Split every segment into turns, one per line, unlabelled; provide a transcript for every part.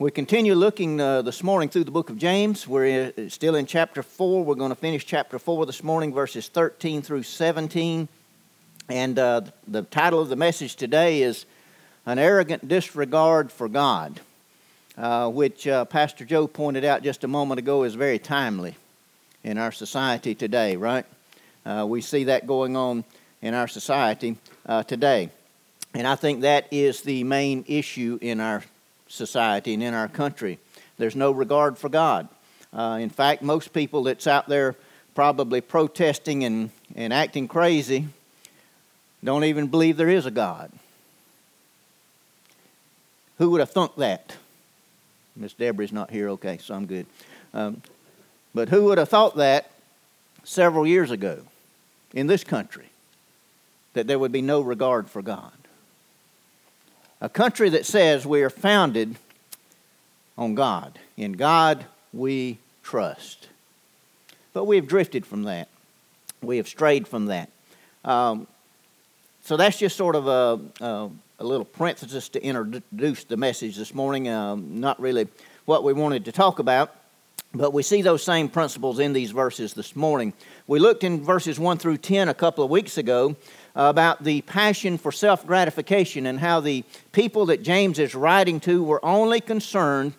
We continue looking uh, this morning through the book of James. We're uh, still in chapter 4. We're going to finish chapter 4 this morning, verses 13 through 17. And uh, the title of the message today is An Arrogant Disregard for God, uh, which uh, Pastor Joe pointed out just a moment ago is very timely in our society today, right? Uh, we see that going on in our society today. And I think that is the main issue in our society and in our country. There's no regard for God. Uh, in fact, most people that's out there probably protesting and, and acting crazy don't even believe there is a God. Who would have thunk that? Miss Deborah's not here, okay, so I'm good. Um, but who would have thought that several years ago in this country that there would be no regard for God? A country that says we are founded on God. In God we trust. But we have drifted from that. We have strayed from that. Um, so that's just sort of a, a, a, little parenthesis to introduce the message this morning. Um, not really what we wanted to talk about, but we see those same principles in these verses this morning. We looked in verses 1 through 10 a couple of weeks ago about the passion for self gratification and how the people that James is writing to were only concerned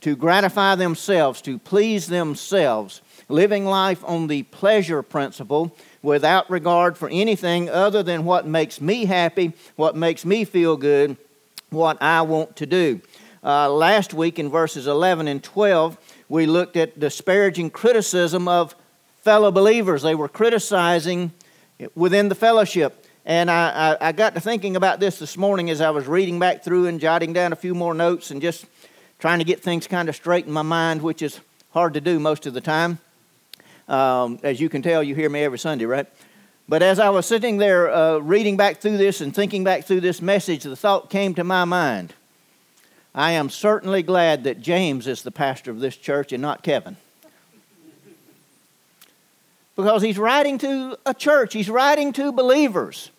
to gratify themselves, to please themselves, living life on the pleasure principle without regard for anything other than what makes me happy, what makes me feel good, what I want to do. Uh, last week in verses 11 and 12, we looked at disparaging criticism of fellow believers. They were criticizing within the fellowship. And I, I, I, got to thinking about this this morning as I was reading back through and jotting down a few more notes and just trying to get things kind of straight in my mind, which is hard to do most of the time. Um, as you can tell, you hear me every Sunday, right? But as I was sitting there uh, reading back through this and thinking back through this message, the thought came to my mind I am certainly glad that James is the pastor of this church and not Kevin because he's writing to a church, he's writing to believers.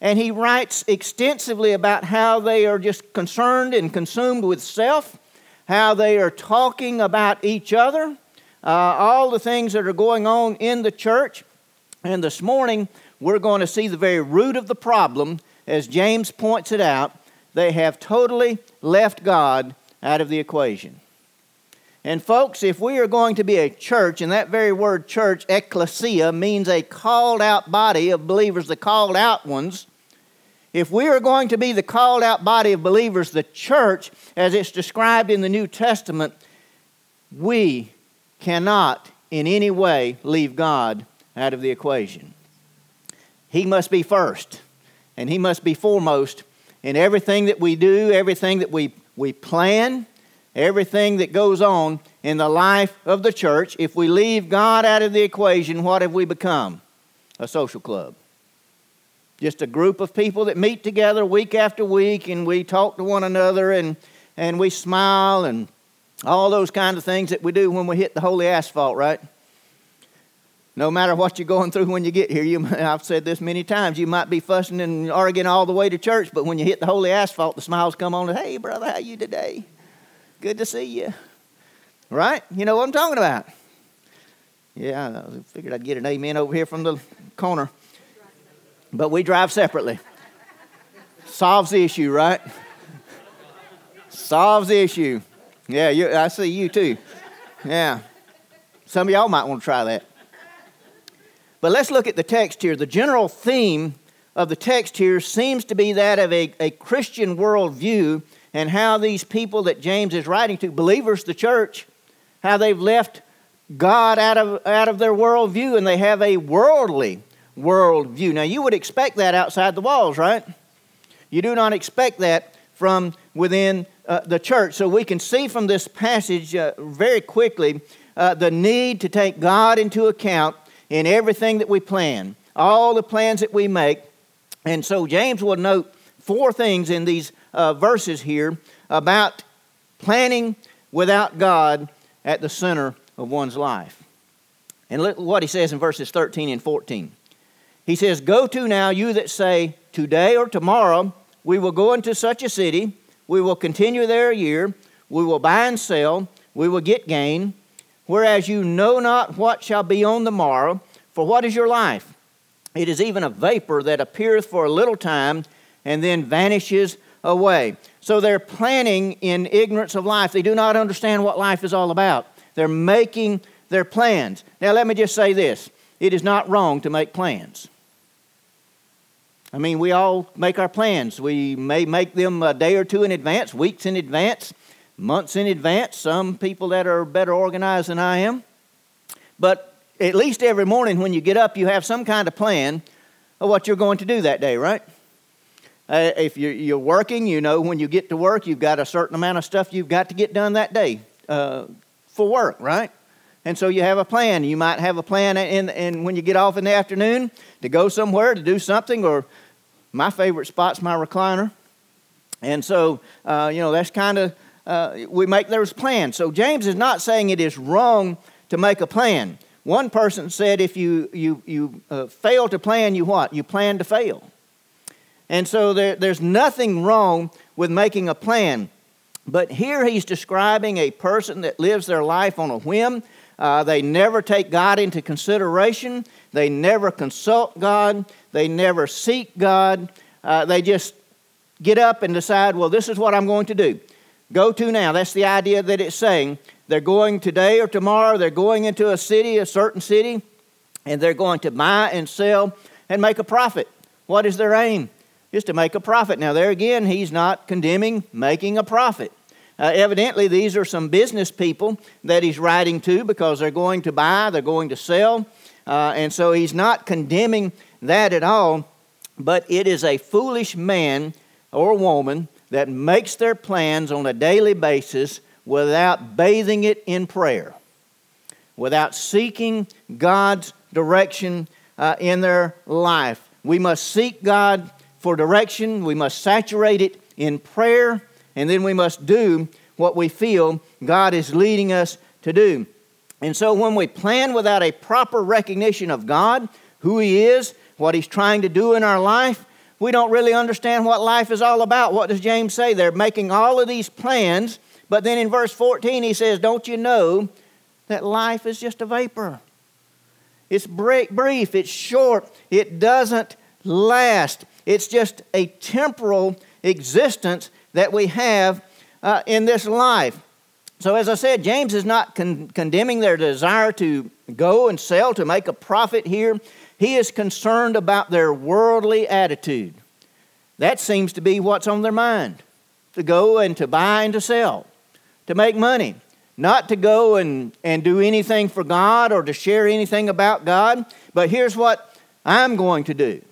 And he writes extensively about how they are just concerned and consumed with self, how they are talking about each other, uh, all the things that are going on in the church. And this morning, we're going to see the very root of the problem. As James points it out, they have totally left God out of the equation. And folks, if we are going to be a church, and that very word church, ecclesia, means a called out body of believers, the called out ones. If we are going to be the called out body of believers, the church, as it's described in the New Testament, we cannot in any way leave God out of the equation. He must be first, and He must be foremost in everything that we do, everything that we, we plan, everything that goes on in the life of the church, if we leave God out of the equation, what have we become? A social club. Just a group of people that meet together week after week and we talk to one another and, and we smile and all those kind of things that we do when we hit the holy asphalt, right? No matter what you're going through when you get here, you, I've said this many times, you might be fussing and arguing all the way to church, but when you hit the holy asphalt, the smiles come on. Hey, brother, how you today? Good to see you. Right? You know what I'm talking about. Yeah, I figured I'd get an amen over here from the corner. But we drive separately. Solves the issue, right? Solves the issue. Yeah, you, I see you too. Yeah. Some of y'all might want to try that. But let's look at the text here. The general theme of the text here seems to be that of a, a Christian worldview and how these people that James is writing to, believers, the church, how they've left God out of, out of their worldview and they have a worldly worldview. Now, you would expect that outside the walls, right? You do not expect that from within uh, the church. So we can see from this passage uh, very quickly uh, the need to take God into account in everything that we plan, all the plans that we make. And so James will note four things in these uh, verses here about planning without God at the center of one's life. And look what he says in verses 13 and 14. He says, Go to now, you that say, Today or tomorrow we will go into such a city, we will continue there a year, we will buy and sell, we will get gain, whereas you know not what shall be on the morrow. For what is your life? It is even a vapor that appeareth for a little time and then vanishes away. So they're planning in ignorance of life. They do not understand what life is all about. They're making their plans. Now, let me just say this it is not wrong to make plans. I mean, we all make our plans. We may make them a day or two in advance, weeks in advance, months in advance. Some people that are better organized than I am. But at least every morning when you get up, you have some kind of plan of what you're going to do that day, right? Uh, if you're, you're, working, you know when you get to work, you've got a certain amount of stuff you've got to get done that day uh, for work, right? And so you have a plan. You might have a plan in, in when you get off in the afternoon to go somewhere to do something, or my favorite spot's my recliner. And so, uh, you know, that's kind of, uh, we make those plans. So James is not saying it is wrong to make a plan. One person said if you, you, you uh, fail to plan, you what? You plan to fail. And so there, there's nothing wrong with making a plan. But here he's describing a person that lives their life on a whim. Uh, they never take God into consideration. They never consult God. They never seek God. Uh, they just get up and decide, well, this is what I'm going to do. Go to now. That's the idea that it's saying. They're going today or tomorrow, they're going into a city, a certain city, and they're going to buy and sell and make a profit. What is their aim? Is to make a profit. Now, there again, he's not condemning making a profit. Uh, evidently, these are some business people that he's writing to because they're going to buy, they're going to sell, uh, and so he's not condemning that at all. But it is a foolish man or woman that makes their plans on a daily basis without bathing it in prayer, without seeking God's direction uh, in their life. We must seek God for direction, we must saturate it in prayer, and then we must do what we feel God is leading us to do. And so when we plan without a proper recognition of God, who He is, what He's trying to do in our life, we don't really understand what life is all about. What does James say? They're making all of these plans but then in verse 14, he says, Don't you know that life is just a vapor? It's brief, it's short, it doesn't last. It's just a temporal existence that we have uh, in this life. So, as I said, James is not con- condemning their desire to go and sell to make a profit here. He is concerned about their worldly attitude. That seems to be what's on their mind to go and to buy and to sell to make money, not to go and, and do anything for God or to share anything about God, but here's what I'm going to do,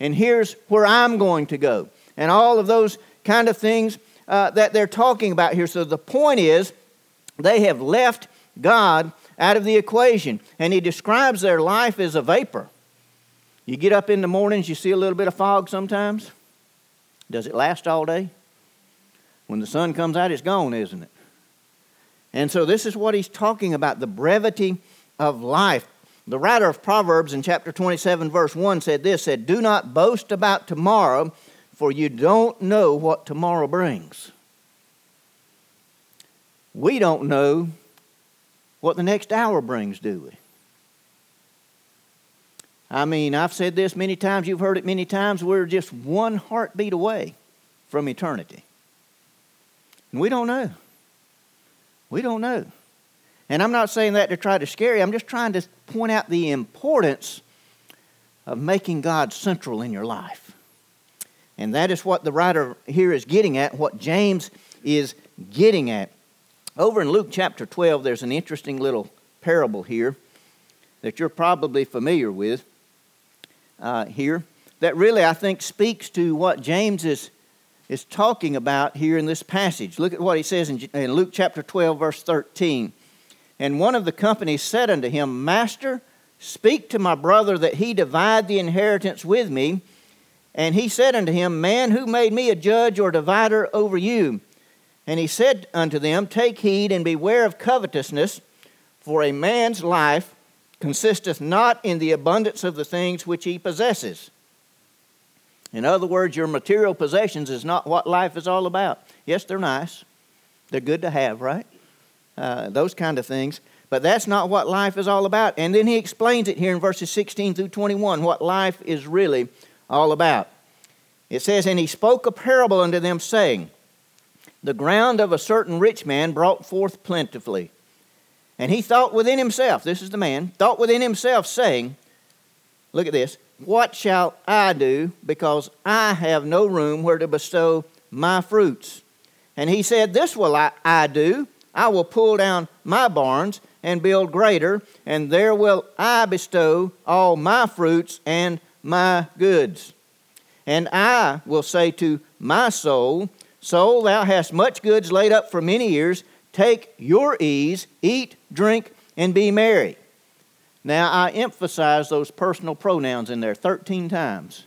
and here's where I'm going to go, and all of those kind of things uh, that they're talking about here. So the point is, they have left God out of the equation, and he describes their life as a vapor. You get up in the mornings, you see a little bit of fog sometimes. Does it last all day? When the sun comes out, it's gone, isn't it? And so this is what he's talking about the brevity of life. The writer of Proverbs in chapter 27, verse 1 said this said, Do not boast about tomorrow, for you don't know what tomorrow brings. We don't know what the next hour brings, do we? I mean, I've said this many times, you've heard it many times. We're just one heartbeat away from eternity. And we don't know. We don't know. And I'm not saying that to try to scare you, I'm just trying to point out the importance of making God central in your life. And that is what the writer here is getting at, what James is getting at. Over in Luke chapter 12, there's an interesting little parable here that you're probably familiar with uh, here that really, I think, speaks to what James is is talking about here in this passage. Look at what he says in, in Luke chapter 12, verse 13. And one of the company said unto him, Master, speak to my brother that he divide the inheritance with me. And he said unto him, Man, who made me a judge or divider over you? And he said unto them, Take heed and beware of covetousness, for a man's life consisteth not in the abundance of the things which he possesses. In other words, your material possessions is not what life is all about. Yes, they're nice. They're good to have, right? Uh, those kind of things. But that's not what life is all about. And then he explains it here in verses 16 through 21 what life is really all about. It says, And he spoke a parable unto them, saying, The ground of a certain rich man brought forth plentifully. And he thought within himself, this is the man, thought within himself, saying, Look at this, what shall I do, because I have no room where to bestow my fruits? And he said, This will I, I do. I will pull down my barns and build greater, and there will I bestow all my fruits and my goods. And I will say to my soul, Soul, thou hast much goods laid up for many years. Take your ease, eat, drink, and be merry. Now, I emphasize those personal pronouns in there 13 times.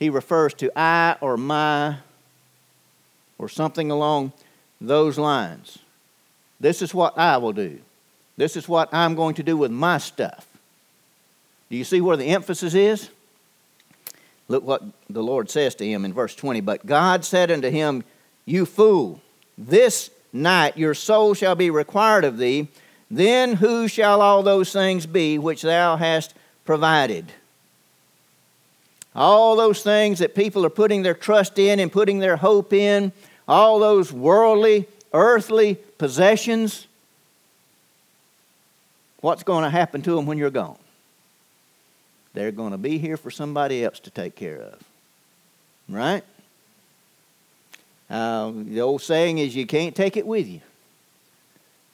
He refers to I or my or something along those lines. This is what I will do. This is what I'm going to do with my stuff. Do you see where the emphasis is? Look what the Lord says to him in verse 20. But God said unto him, You fool, this night your soul shall be required of thee. Then who shall all those things be which thou hast provided? All those things that people are putting their trust in and putting their hope in, all those worldly, earthly possessions, what's going to happen to them when you're gone? They're going to be here for somebody else to take care of. Right? Uh, the old saying is you can't take it with you.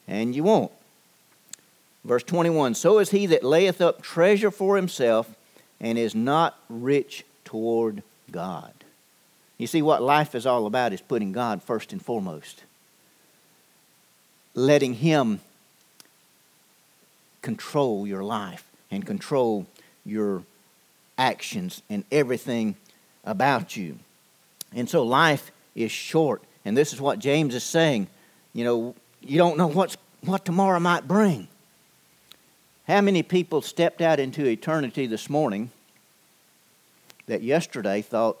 And you won't. Verse 21 So is he that layeth up treasure for himself and is not rich toward God. You see, what life is all about is putting God first and foremost, letting Him control your life and control your actions and everything about you. And so life is short. And this is what James is saying. You know, you don't know what's, what tomorrow might bring. How many people stepped out into eternity this morning that yesterday thought,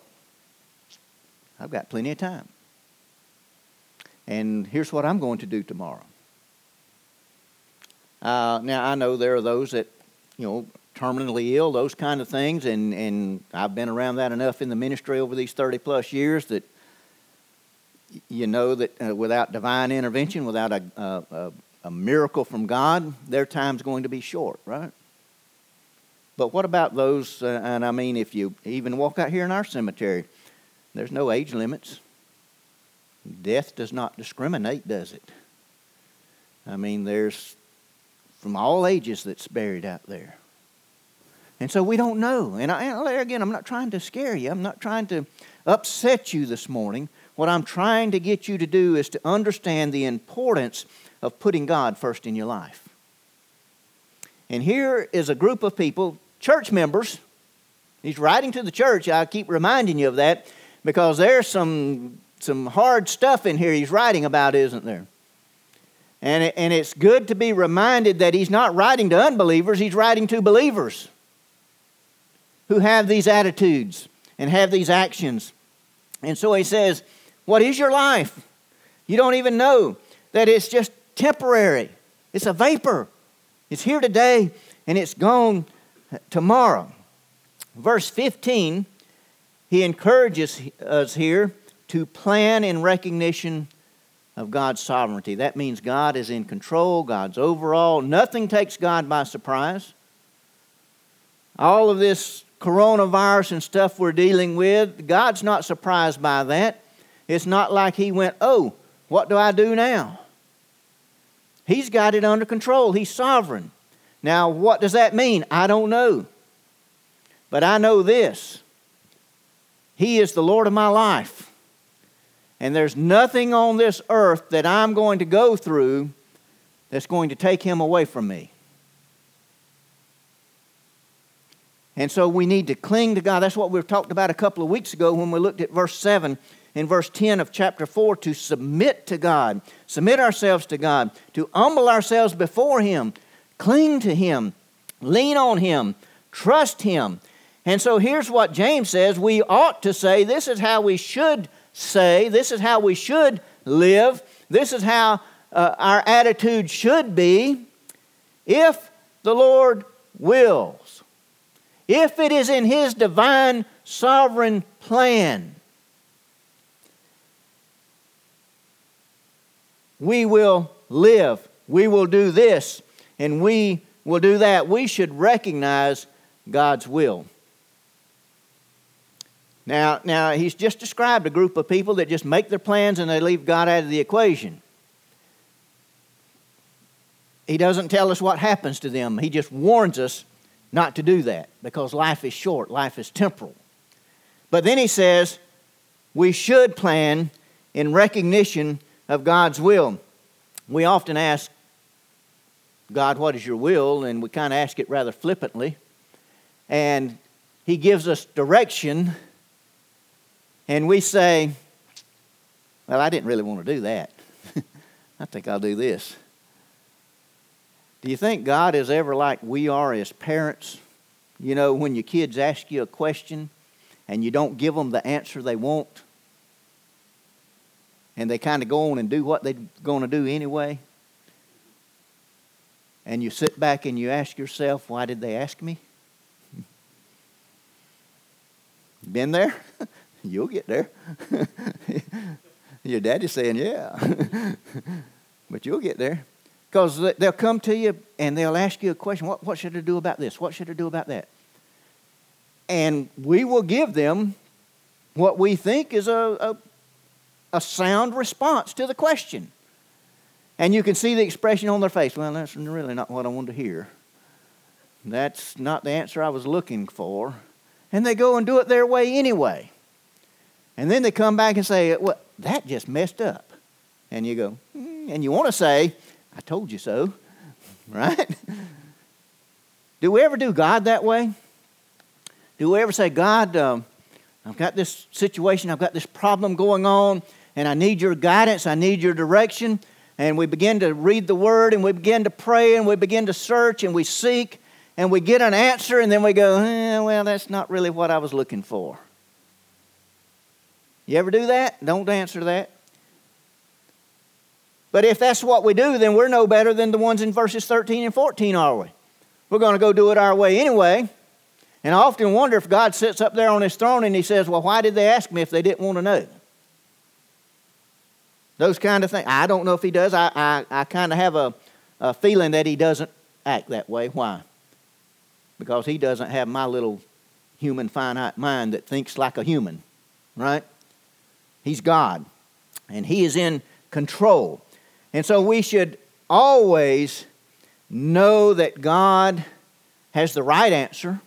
I've got plenty of time. And here's what I'm going to do tomorrow. Uh, now, I know there are those that, you know, terminally ill, those kind of things, and, and I've been around that enough in the ministry over these 30 plus years that you know that uh, without divine intervention, without a, a, a miracle from God, their time's going to be short, right? But what about those, uh, and I mean, if you even walk out here in our cemetery, there's no age limits. Death does not discriminate, does it? I mean, there's from all ages that's buried out there. And so we don't know. And, I, again, I'm not trying to scare you. I'm not trying to upset you this morning. What I'm trying to get you to do is to understand the importance of putting God first in your life. And here is a group of people, church members. He's writing to the church. I keep reminding you of that because there's some, some hard stuff in here he's writing about, isn't there? And, it, and it's good to be reminded that he's not writing to unbelievers, he's writing to believers who have these attitudes and have these actions. And so he says, What is your life? You don't even know that it's just temporary, it's a vapor. It's here today and it's gone tomorrow. Verse 15, he encourages us here to plan in recognition of God's sovereignty. That means God is in control, God's overall. Nothing takes God by surprise. All of this coronavirus and stuff we're dealing with, God's not surprised by that. It's not like He went, oh, what do I do now? He's got it under control, He's sovereign. Now, what does that mean? I don't know. But I know this He is the Lord of my life. And there's nothing on this earth that I'm going to go through that's going to take Him away from me. And so we need to cling to God. That's what we talked about a couple of weeks ago when we looked at verse 7 and verse 10 of chapter 4 to submit to God, submit ourselves to God, to humble ourselves before Him, cling to Him, lean on Him, trust Him. And so here's what James says we ought to say, this is how we should say, this is how we should live. This is how uh, our attitude should be if the Lord wills. If it is in His divine sovereign plan, we will live. We will do this and we will do that. We should recognize God's will. Now, now he's just described a group of people that just make their plans and they leave God out of the equation. He doesn't tell us what happens to them. He just warns us not to do that because life is short, life is temporal. But then he says we should plan in recognition of God's will. We often ask God, what is your will? And we kind of ask it rather flippantly. And he gives us direction and we say, Well, I didn't really want to do that. I think I'll do this. Do you think God is ever like we are as parents? You know, when your kids ask you a question and you don't give them the answer they want, and they kind of go on and do what they're going to do anyway, and you sit back and you ask yourself, why did they ask me? Been there? You'll get there. Your daddy's saying, yeah. but you'll get there. Because they'll come to you and they'll ask you a question what, what should I do about this? What should I do about that? And we will give them what we think is a, a, a sound response to the question. And you can see the expression on their face. Well, that's really not what I wanted to hear. That's not the answer I was looking for. And they go and do it their way anyway. And then they come back and say, well, that just messed up. And you go, mm, and you want to say, I told you so, right? do we ever do God that way? Do we ever say, God, um, I've got this situation, I've got this problem going on, and I need your guidance, I need your direction. And we begin to read the word, and we begin to pray, and we begin to search, and we seek, and we get an answer, and then we go, eh, well, that's not really what I was looking for. You ever do that? Don't answer that. But if that's what we do, then we're no better than the ones in verses 13 and 14, are we? We're going to go do it our way anyway. And I often wonder if God sits up there on his throne and he says, Well, why did they ask me if they didn't want to know? Those kind of things. I don't know if he does. I, I, I kind of have a, a feeling that he doesn't act that way. Why? Because he doesn't have my little human finite mind that thinks like a human, right? He's God, and He is in control. And so we should always know that God has the right answer,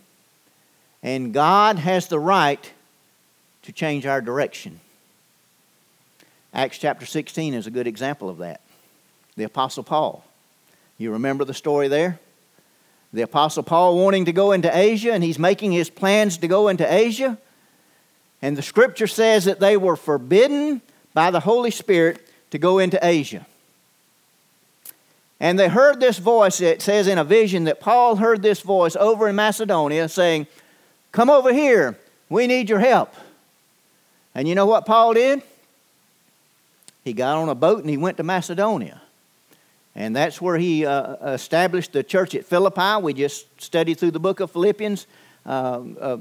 and God has the right to change our direction. Acts chapter 16 is a good example of that. The Apostle Paul. You remember the story there? The Apostle Paul wanting to go into Asia, and he's making his plans to go into Asia. And the scripture says that they were forbidden by the Holy Spirit to go into Asia. And they heard this voice, it says in a vision that Paul heard this voice over in Macedonia saying, Come over here, we need your help. And you know what Paul did? He got on a boat and he went to Macedonia. And that's where he uh, established the church at Philippi. We just studied through the book of Philippians uh, uh,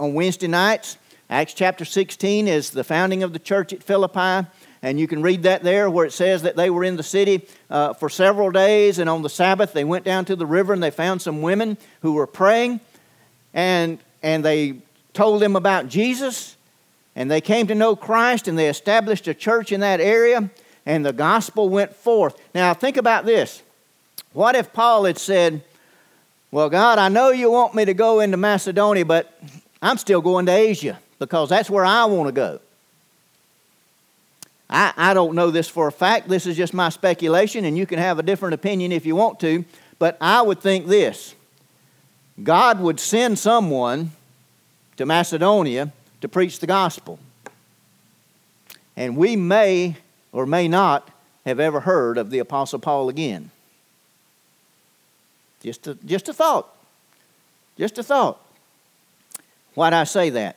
on Wednesday nights. Acts chapter 16 is the founding of the church at Philippi. And you can read that there where it says that they were in the city uh, for several days. And on the Sabbath, they went down to the river and they found some women who were praying. And, and they told them about Jesus. And they came to know Christ and they established a church in that area. And the gospel went forth. Now, think about this. What if Paul had said, Well, God, I know you want me to go into Macedonia, but I'm still going to Asia because that's where I want to go. I, I don't know this for a fact. This is just my speculation, and you can have a different opinion if you want to. But I would think this God would send someone to Macedonia to preach the gospel. And we may or may not have ever heard of the Apostle Paul again. Just a, just a thought. Just a thought. Why'd I say that?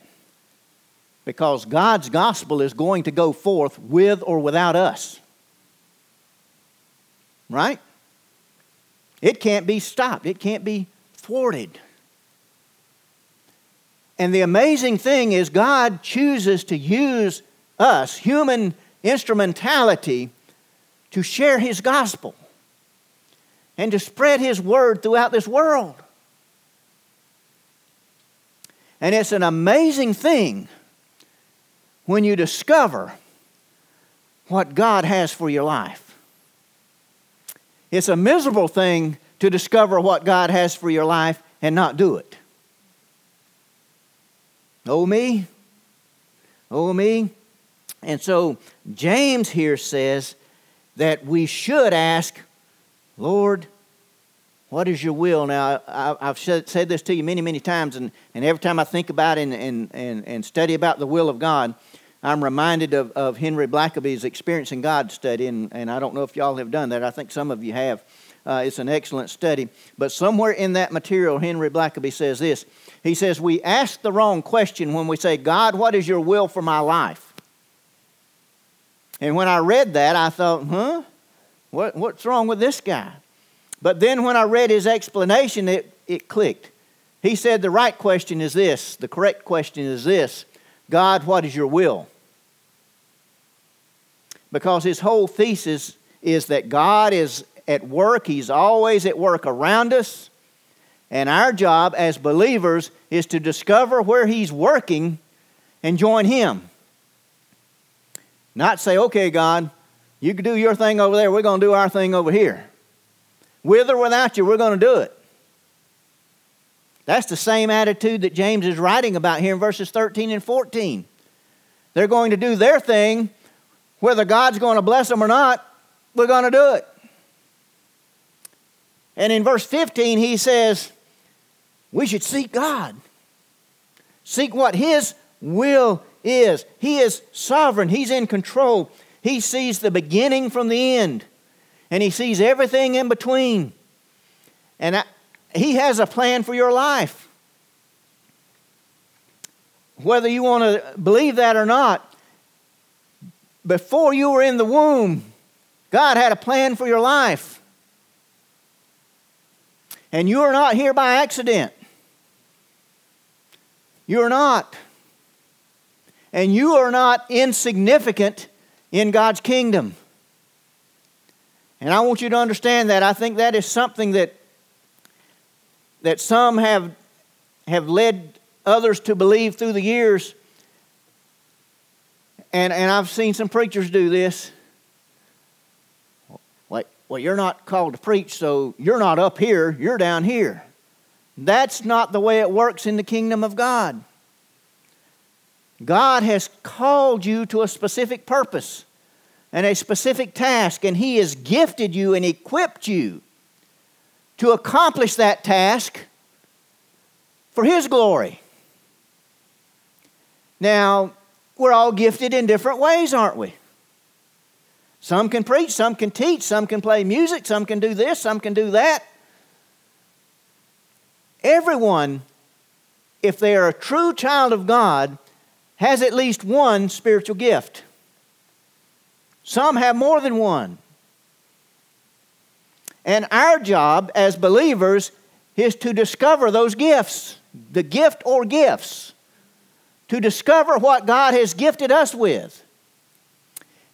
Because God's gospel is going to go forth with or without us. Right? It can't be stopped, it can't be thwarted. And the amazing thing is, God chooses to use us, human instrumentality, to share His gospel and to spread His word throughout this world. And it's an amazing thing when you discover what God has for your life. It's a miserable thing to discover what God has for your life and not do it. Oh, me. Oh, me. And so James here says that we should ask, Lord, what is your will? Now, I, have said, this to you many, many times, and, and every time I think about it and, and, and study about the will of God, I'm reminded of, of Henry Blackaby's Experiencing God study, and, and I don't know if y'all have done that. I think some of you have. Uh, it's an excellent study. But somewhere in that material, Henry Blackaby says this he says, We ask the wrong question when we say, God, what is your will for my life? And when I read that, I thought, huh? What, what's wrong with this guy? But then when I read his explanation, it, it clicked. He said, The right question is this, the correct question is this God, what is your will? Because his whole thesis is that God is at work, He's always at work around us. And our job as believers is to discover where He's working and join Him. Not say, okay, God, you can do your thing over there, we're going to do our thing over here. With or without you, we're going to do it. That's the same attitude that James is writing about here in verses 13 and 14. They're going to do their thing, whether God's going to bless them or not, we're going to do it. And in verse 15, he says, we should seek God. Seek what His will is. He is sovereign, He's in control. He sees the beginning from the end, and He sees everything in between. And He has a plan for your life. Whether you want to believe that or not, before you were in the womb, God had a plan for your life. And you are not here by accident. You're not. And you are not insignificant in God's kingdom. And I want you to understand that. I think that is something that, that some have, have led others to believe through the years. And, and I've seen some preachers do this. Well, you're not called to preach, so you're not up here, you're down here. That's not the way it works in the kingdom of God. God has called you to a specific purpose and a specific task, and He has gifted you and equipped you to accomplish that task for His glory. Now, we're all gifted in different ways, aren't we? Some can preach, some can teach, some can play music, some can do this, some can do that. Everyone, if they are a true child of God, has at least one spiritual gift. Some have more than one. And our job as believers is to discover those gifts, the gift or gifts, to discover what God has gifted us with.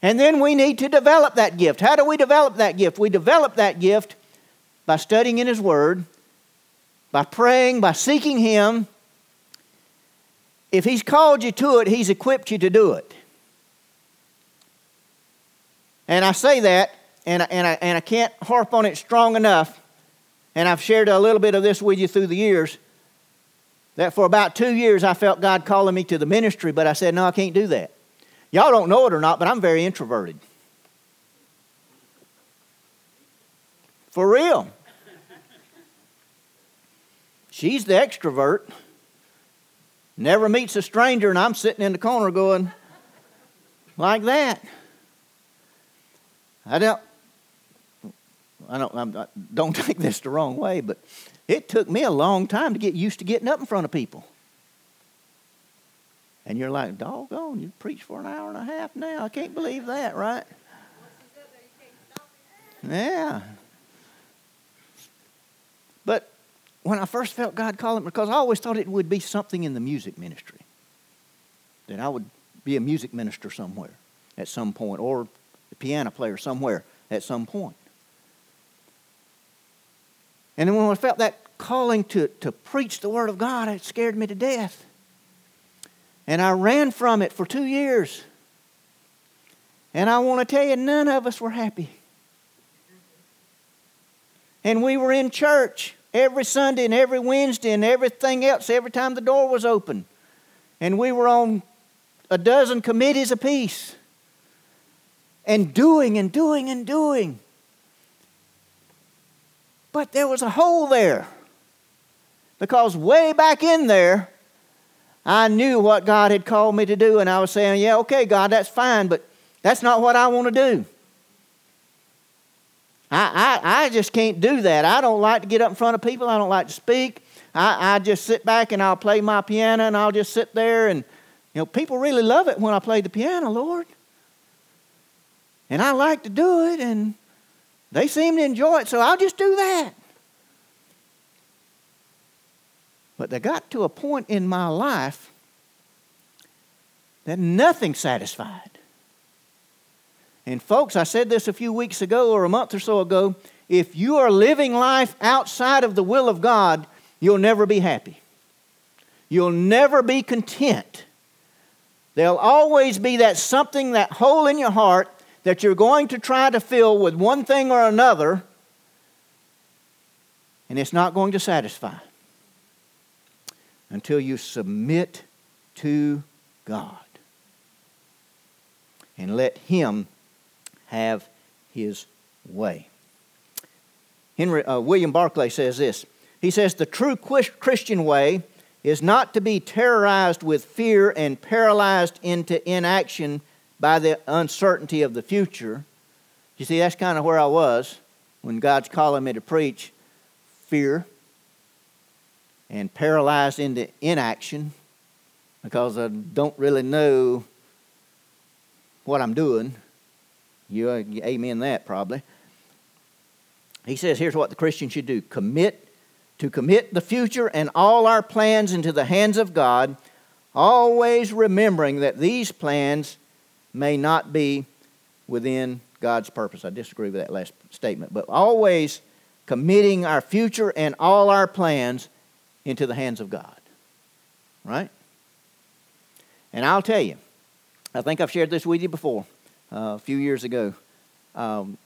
And then we need to develop that gift. How do we develop that gift? We develop that gift by studying in His Word, by praying, by seeking Him. If He's called you to it, He's equipped you to do it. And I say that, and I, and, I, and I can't harp on it strong enough, and I've shared a little bit of this with you through the years, that for about two years I felt God calling me to the ministry, but I said, no, I can't do that. Y'all don't know it or not, but I'm very introverted. For real. She's the extrovert. Never meets a stranger, and I'm sitting in the corner going, like that. I don't, I don't, I'm, don't take this the wrong way, but it took me a long time to get used to getting up in front of people. And you're like, doggone, you preach for an hour and a half now. I can't believe that, right? Yeah. But when I first felt God calling, me because I always thought it would be something in the music ministry, that I would be a music minister somewhere at some point, or a piano player somewhere at some point. And when I felt that calling to, to preach the Word of God, it scared me to death. And I ran from it for two years. And I want to tell you, none of us were happy. And we were in church every Sunday and every Wednesday and everything else every time the door was open. And we were on a dozen committees apiece. And doing and doing and doing. But there was a hole there. Because way back in there, I knew what God had called me to do, and I was saying, Yeah, okay, God, that's fine, but that's not what I want to do. I, I, I just can't do that. I don't like to get up in front of people, I don't like to speak. I, I just sit back and I'll play my piano and I'll just sit there and, you know, people really love it when I play the piano, Lord. And I like to do it, and they seem to enjoy it, so I'll just do that. But they got to a point in my life that nothing satisfied. And folks, I said this a few weeks ago or a month or so ago. If you are living life outside of the will of God, you'll never be happy. You'll never be content. There'll always be that something, that hole in your heart that you're going to try to fill with one thing or another, and it's not going to satisfy until you submit to God and let Him have His way. Henry, uh, William Barclay says this. He says, The true Christian way is not to be terrorized with fear and paralyzed into inaction by the uncertainty of the future. You see, that's kind of where I was when God's calling me to preach fear and paralyzed into inaction because I don't really know what I'm doing. You, uh, you amen that probably. He says, here's what the Christian should do commit to commit the future and all our plans into the hands of God, always remembering that these plans may not be within God's purpose. I disagree with that last statement, but always committing our future and all our plans into the hands of God. Right? And I'll tell you, I think I've shared this with you before uh, a few years ago. Um,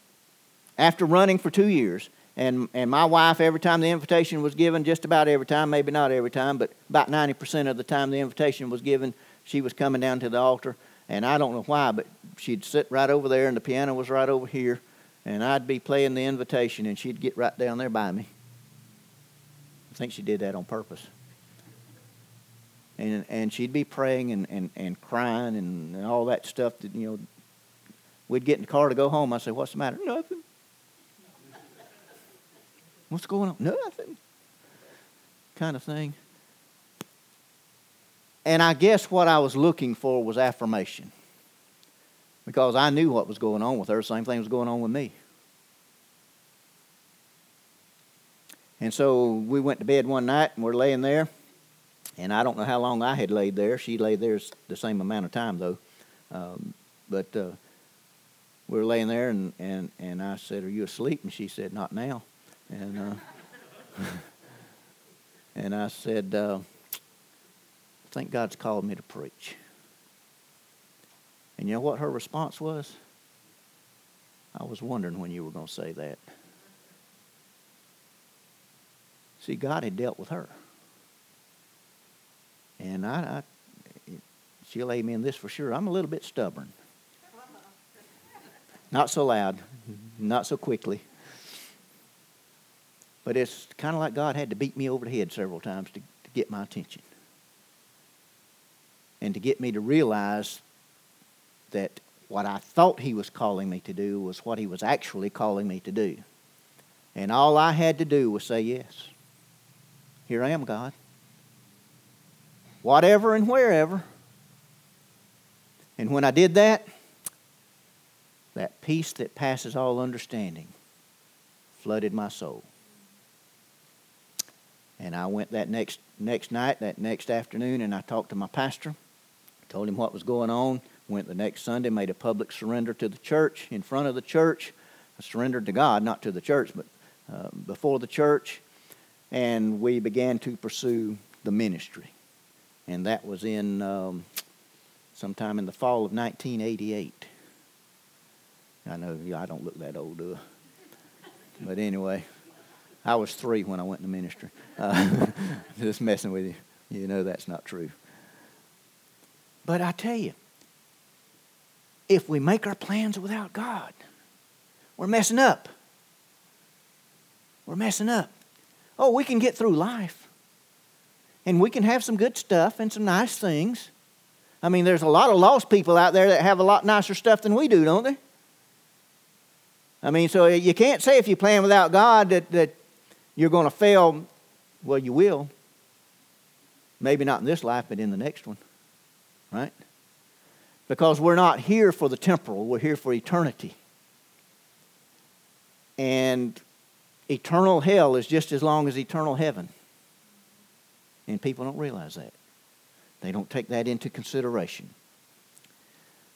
after running for two years, and, and my wife, every time the invitation was given, just about every time, maybe not every time, but about 90% of the time the invitation was given, she was coming down to the altar. And I don't know why, but she'd sit right over there, and the piano was right over here, and I'd be playing the invitation, and she'd get right down there by me I think she did that on purpose. And, and she'd be praying and, and, and crying and, and all that stuff that, you know, we'd get in the car to go home. I'd say, What's the matter? Nothing. What's going on? Nothing. Kind of thing. And I guess what I was looking for was affirmation. Because I knew what was going on with her. Same thing was going on with me. And so we went to bed one night and we're laying there. And I don't know how long I had laid there. She laid there the same amount of time, though. Um, but uh, we were laying there, and, and, and I said, Are you asleep? And she said, Not now. And, uh, and I said, uh, I think God's called me to preach. And you know what her response was? I was wondering when you were going to say that. See, God had dealt with her. And I, I she'll amen this for sure. I'm a little bit stubborn. Not so loud, not so quickly. But it's kind of like God had to beat me over the head several times to, to get my attention. And to get me to realize that what I thought He was calling me to do was what He was actually calling me to do. And all I had to do was say yes. Here I am, God. Whatever and wherever, And when I did that, that peace that passes all understanding flooded my soul. And I went that next next night, that next afternoon, and I talked to my pastor, told him what was going on. Went the next Sunday, made a public surrender to the church in front of the church. I surrendered to God, not to the church, but uh, before the church. And we began to pursue the ministry. And that was in um, sometime in the fall of 1988. I know I don't look that old, do I? But anyway, I was three when I went into ministry. Uh, just messing with you. You know that's not true. But I tell you, if we make our plans without God, we're messing up. We're messing up. Oh, we can get through life. And we can have some good stuff and some nice things. I mean, there's a lot of lost people out there that have a lot nicer stuff than we do, don't they? I mean, so you can't say if you plan without God that, that you're going to fail. Well, you will. Maybe not in this life, but in the next one. Right? Because we're not here for the temporal, we're here for eternity. And eternal hell is just as long as eternal heaven. And people don't realize that. They don't take that into consideration.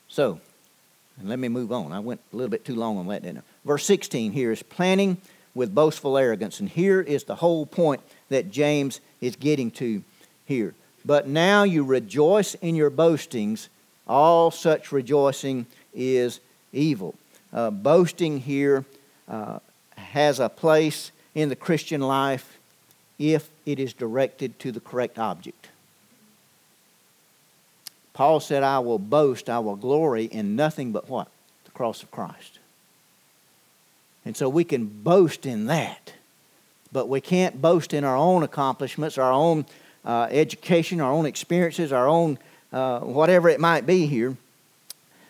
So, let me move on. I went a little bit too long on that, didn't I? Verse 16 here is planning with boastful arrogance. And here is the whole point that James is getting to here. But now you rejoice in your boastings. All such rejoicing is evil. Uh, boasting here uh, has a place in the Christian life if it is directed to the correct object. Paul said, I will boast, I will glory in nothing but what? The cross of Christ. And so we can boast in that. But we can't boast in our own accomplishments, our own uh, education, our own experiences, our own uh, whatever it might be here.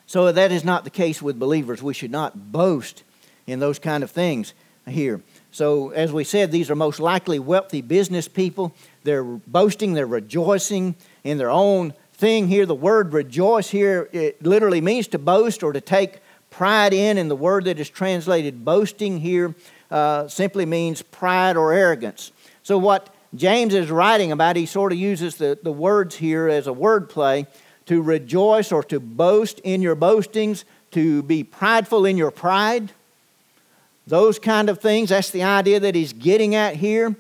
So that is not the case with believers. We should not boast in those kind of things here. So, as we said, these are most likely wealthy business people. They're boasting, they're rejoicing in their own thing here. The word rejoice here, it literally means to boast or to take pride in, and the word that is translated boasting here uh, simply means pride or arrogance. So, what James is writing about, he sort of uses the, the words here as a word play to rejoice or to boast in your boastings, to be prideful in your pride those kind of things. That's the idea that he's getting at here.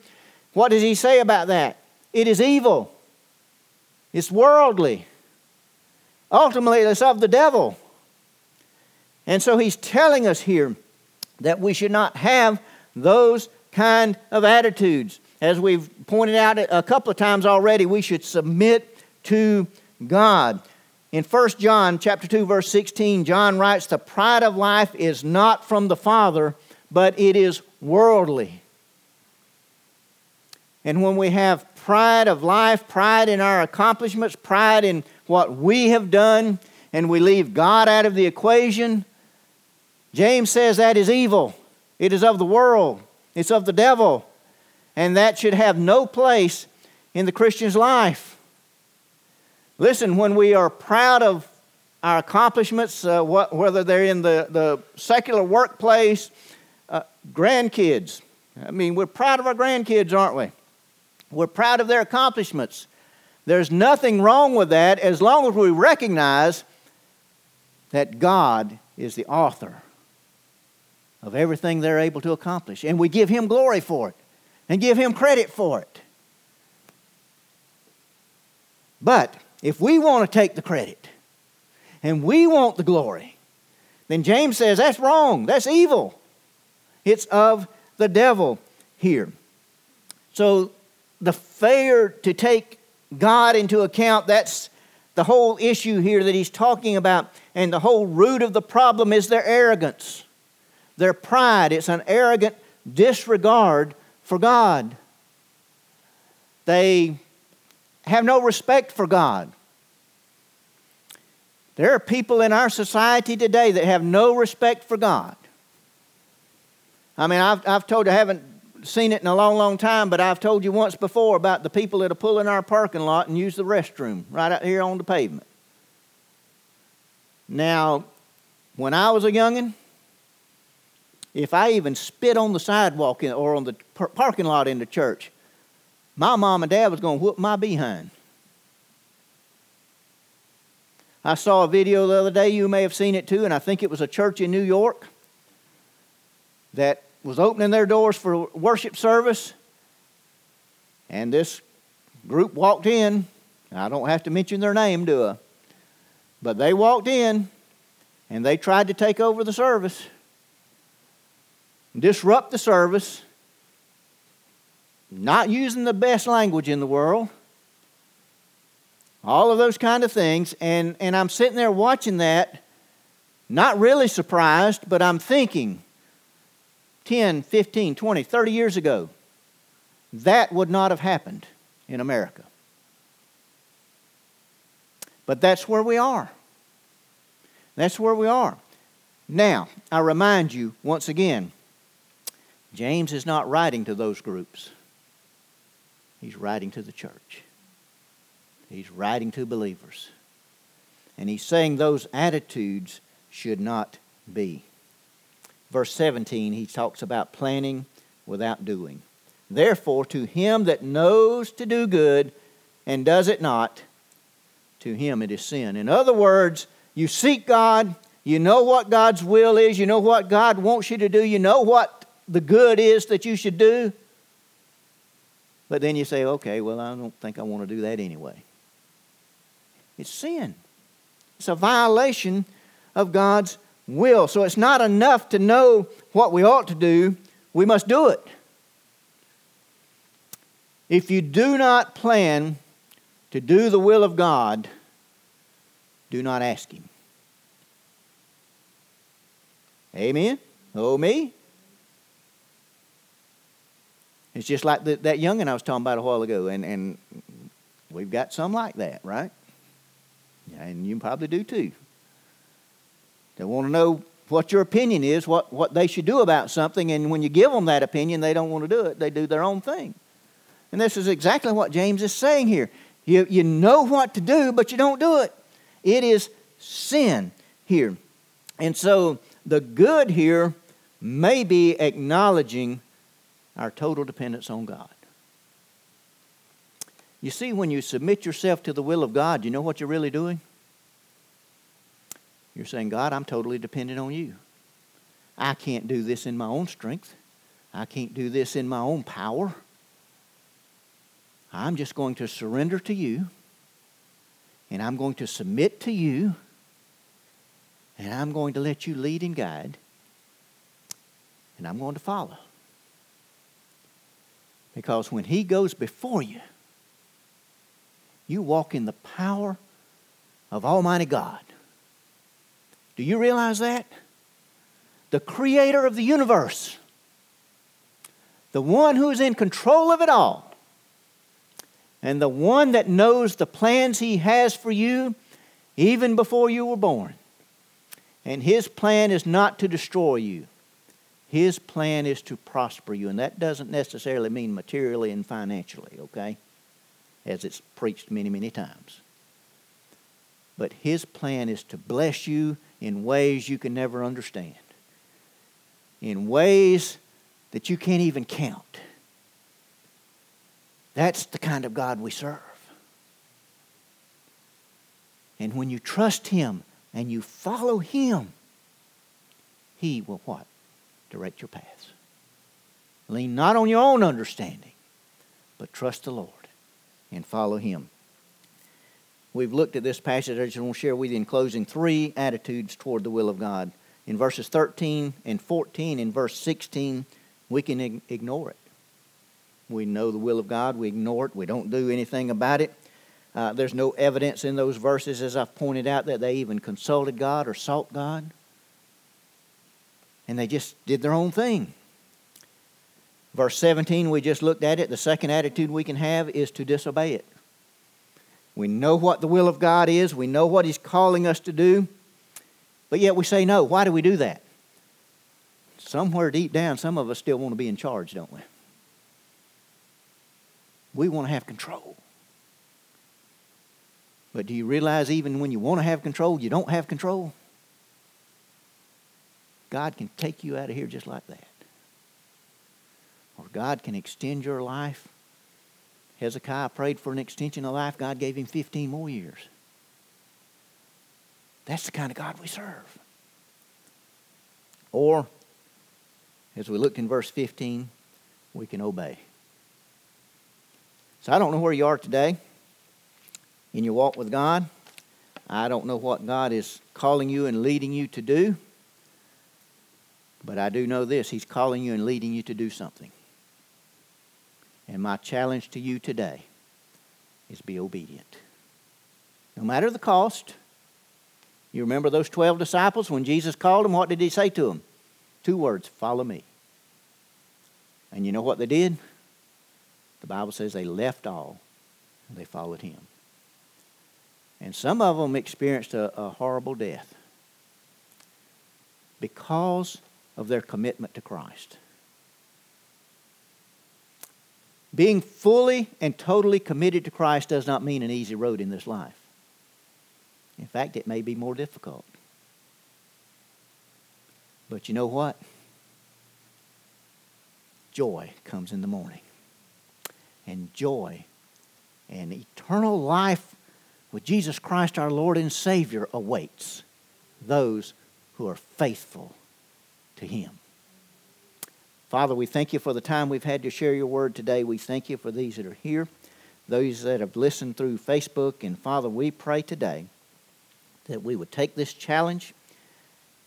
What does he say about that? It is evil, it's worldly. Ultimately, it's of the devil. And so he's telling us here that we should not have those kind of attitudes. As we've pointed out a couple of times already, we should submit to God. In 1 John chapter 2 verse 16, John writes, "The pride of life is not from the Father, but it is worldly. And when we have pride of life, pride in our accomplishments, pride in what we have done, and we leave God out of the equation, James says that is evil. It is of the world, it's of the devil, and that should have no place in the Christian's life. Listen, when we are proud of our accomplishments, uh, whether they're in the, the secular workplace uh, grandkids. I mean, we're proud of our grandkids, aren't we? We're proud of their accomplishments. There's nothing wrong with that as long as we recognize that God is the author of everything they're able to accomplish. And we give Him glory for it and give Him credit for it. But if we want to take the credit and we want the glory, then James says that's wrong, that's evil. It's of the devil here. So the failure to take God into account, that's the whole issue here that he's talking about. And the whole root of the problem is their arrogance, their pride. It's an arrogant disregard for God. They have no respect for God. There are people in our society today that have no respect for God. I mean, I've, I've told you, I haven't seen it in a long, long time, but I've told you once before about the people that pull in our parking lot and use the restroom right out here on the pavement. Now, when I was a youngin', if I even spit on the sidewalk or on the parking lot in the church, my mom and dad was going to whoop my behind. I saw a video the other day, you may have seen it too, and I think it was a church in New York that was opening their doors for worship service. And this group walked in. I don't have to mention their name, do I? But they walked in and they tried to take over the service, disrupt the service, not using the best language in the world, all of those kind of things. And, and I'm sitting there watching that, not really surprised, but I'm thinking 10, 15, 20, 30 years ago, that would not have happened in America. But that's where we are. That's where we are. Now, I remind you once again, James is not writing to those groups. He's writing to the church. He's writing to believers. And he's saying those attitudes should not be. Verse 17, he talks about planning without doing. Therefore, to him that knows to do good and does it not, to him it is sin. In other words, you seek God, you know what God's will is, you know what God wants you to do, you know what the good is that you should do. But then you say, okay, well, I don't think I want to do that anyway. It's sin. It's a violation of God's will. So it's not enough to know what we ought to do, we must do it. If you do not plan to do the will of God, do not ask Him. Amen? Oh, me? It's just like the, that youngin' I was talking about a while ago, and, and we've got some like that, right? And you probably do too. They want to know what your opinion is, what, what they should do about something, and when you give them that opinion, they don't want to do it. They do their own thing. And this is exactly what James is saying here. You, you know what to do, but you don't do it. It is sin here. And so the good here may be acknowledging our total dependence on God. You see, when you submit yourself to the will of God, you know what you're really doing? You're saying, God, I'm totally dependent on you. I can't do this in my own strength. I can't do this in my own power. I'm just going to surrender to you, and I'm going to submit to you, and I'm going to let you lead and guide, and I'm going to follow. Because when He goes before you, you walk in the power of Almighty God. Do you realize that? The creator of the universe, the one who is in control of it all, and the one that knows the plans He has for you even before you were born. And His plan is not to destroy you, His plan is to prosper you. And that doesn't necessarily mean materially and financially, okay? As it's preached many, many times. But His plan is to bless you in ways you can never understand, in ways that you can't even count. That's the kind of God we serve. And when you trust Him and you follow Him, He will what? Direct your paths. Lean not on your own understanding, but trust the Lord and follow Him. We've looked at this passage. I just want to share with you in closing three attitudes toward the will of God. In verses 13 and 14, in verse 16, we can ignore it. We know the will of God, we ignore it, we don't do anything about it. Uh, there's no evidence in those verses, as I've pointed out, that they even consulted God or sought God. And they just did their own thing. Verse 17, we just looked at it. The second attitude we can have is to disobey it. We know what the will of God is, we know what He's calling us to do, but yet we say no. Why do we do that? Somewhere deep down, some of us still want to be in charge, don't we? We want to have control. But do you realize even when you want to have control, you don't have control? God can take you out of here just like that. Or God can extend your life. Hezekiah prayed for an extension of life. God gave him 15 more years. That's the kind of God we serve. Or, as we looked in verse 15, we can obey. So I don't know where you are today in your walk with God. I don't know what God is calling you and leading you to do. But I do know this He's calling you and leading you to do something. And my challenge to you today is be obedient. No matter the cost. You remember those 12 disciples when Jesus called them? What did he say to them? Two words follow me. And you know what they did? The Bible says they left all and they followed him. And some of them experienced a, a horrible death because of their commitment to Christ. Being fully and totally committed to Christ does not mean an easy road in this life. In fact, it may be more difficult. But you know what? Joy comes in the morning. And joy and eternal life with Jesus Christ our Lord and Savior awaits those who are faithful to Him. Father, we thank you for the time we've had to share your word today. We thank you for these that are here, those that have listened through Facebook. And Father, we pray today that we would take this challenge.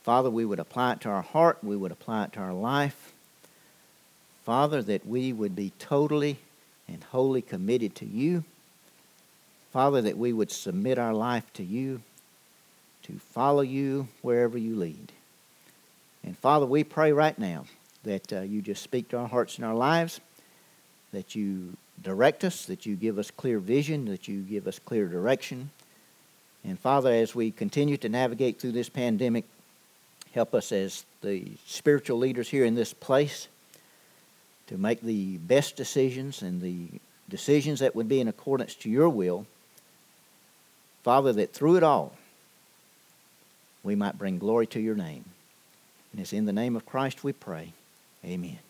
Father, we would apply it to our heart, we would apply it to our life. Father, that we would be totally and wholly committed to you. Father, that we would submit our life to you, to follow you wherever you lead. And Father, we pray right now that uh, you just speak to our hearts and our lives, that you direct us, that you give us clear vision, that you give us clear direction. And Father, as we continue to navigate through this pandemic, help us as the spiritual leaders here in this place to make the best decisions and the decisions that would be in accordance to your will Father, that through it all, we might bring glory to your name. And it's in the name of Christ we pray. Amen.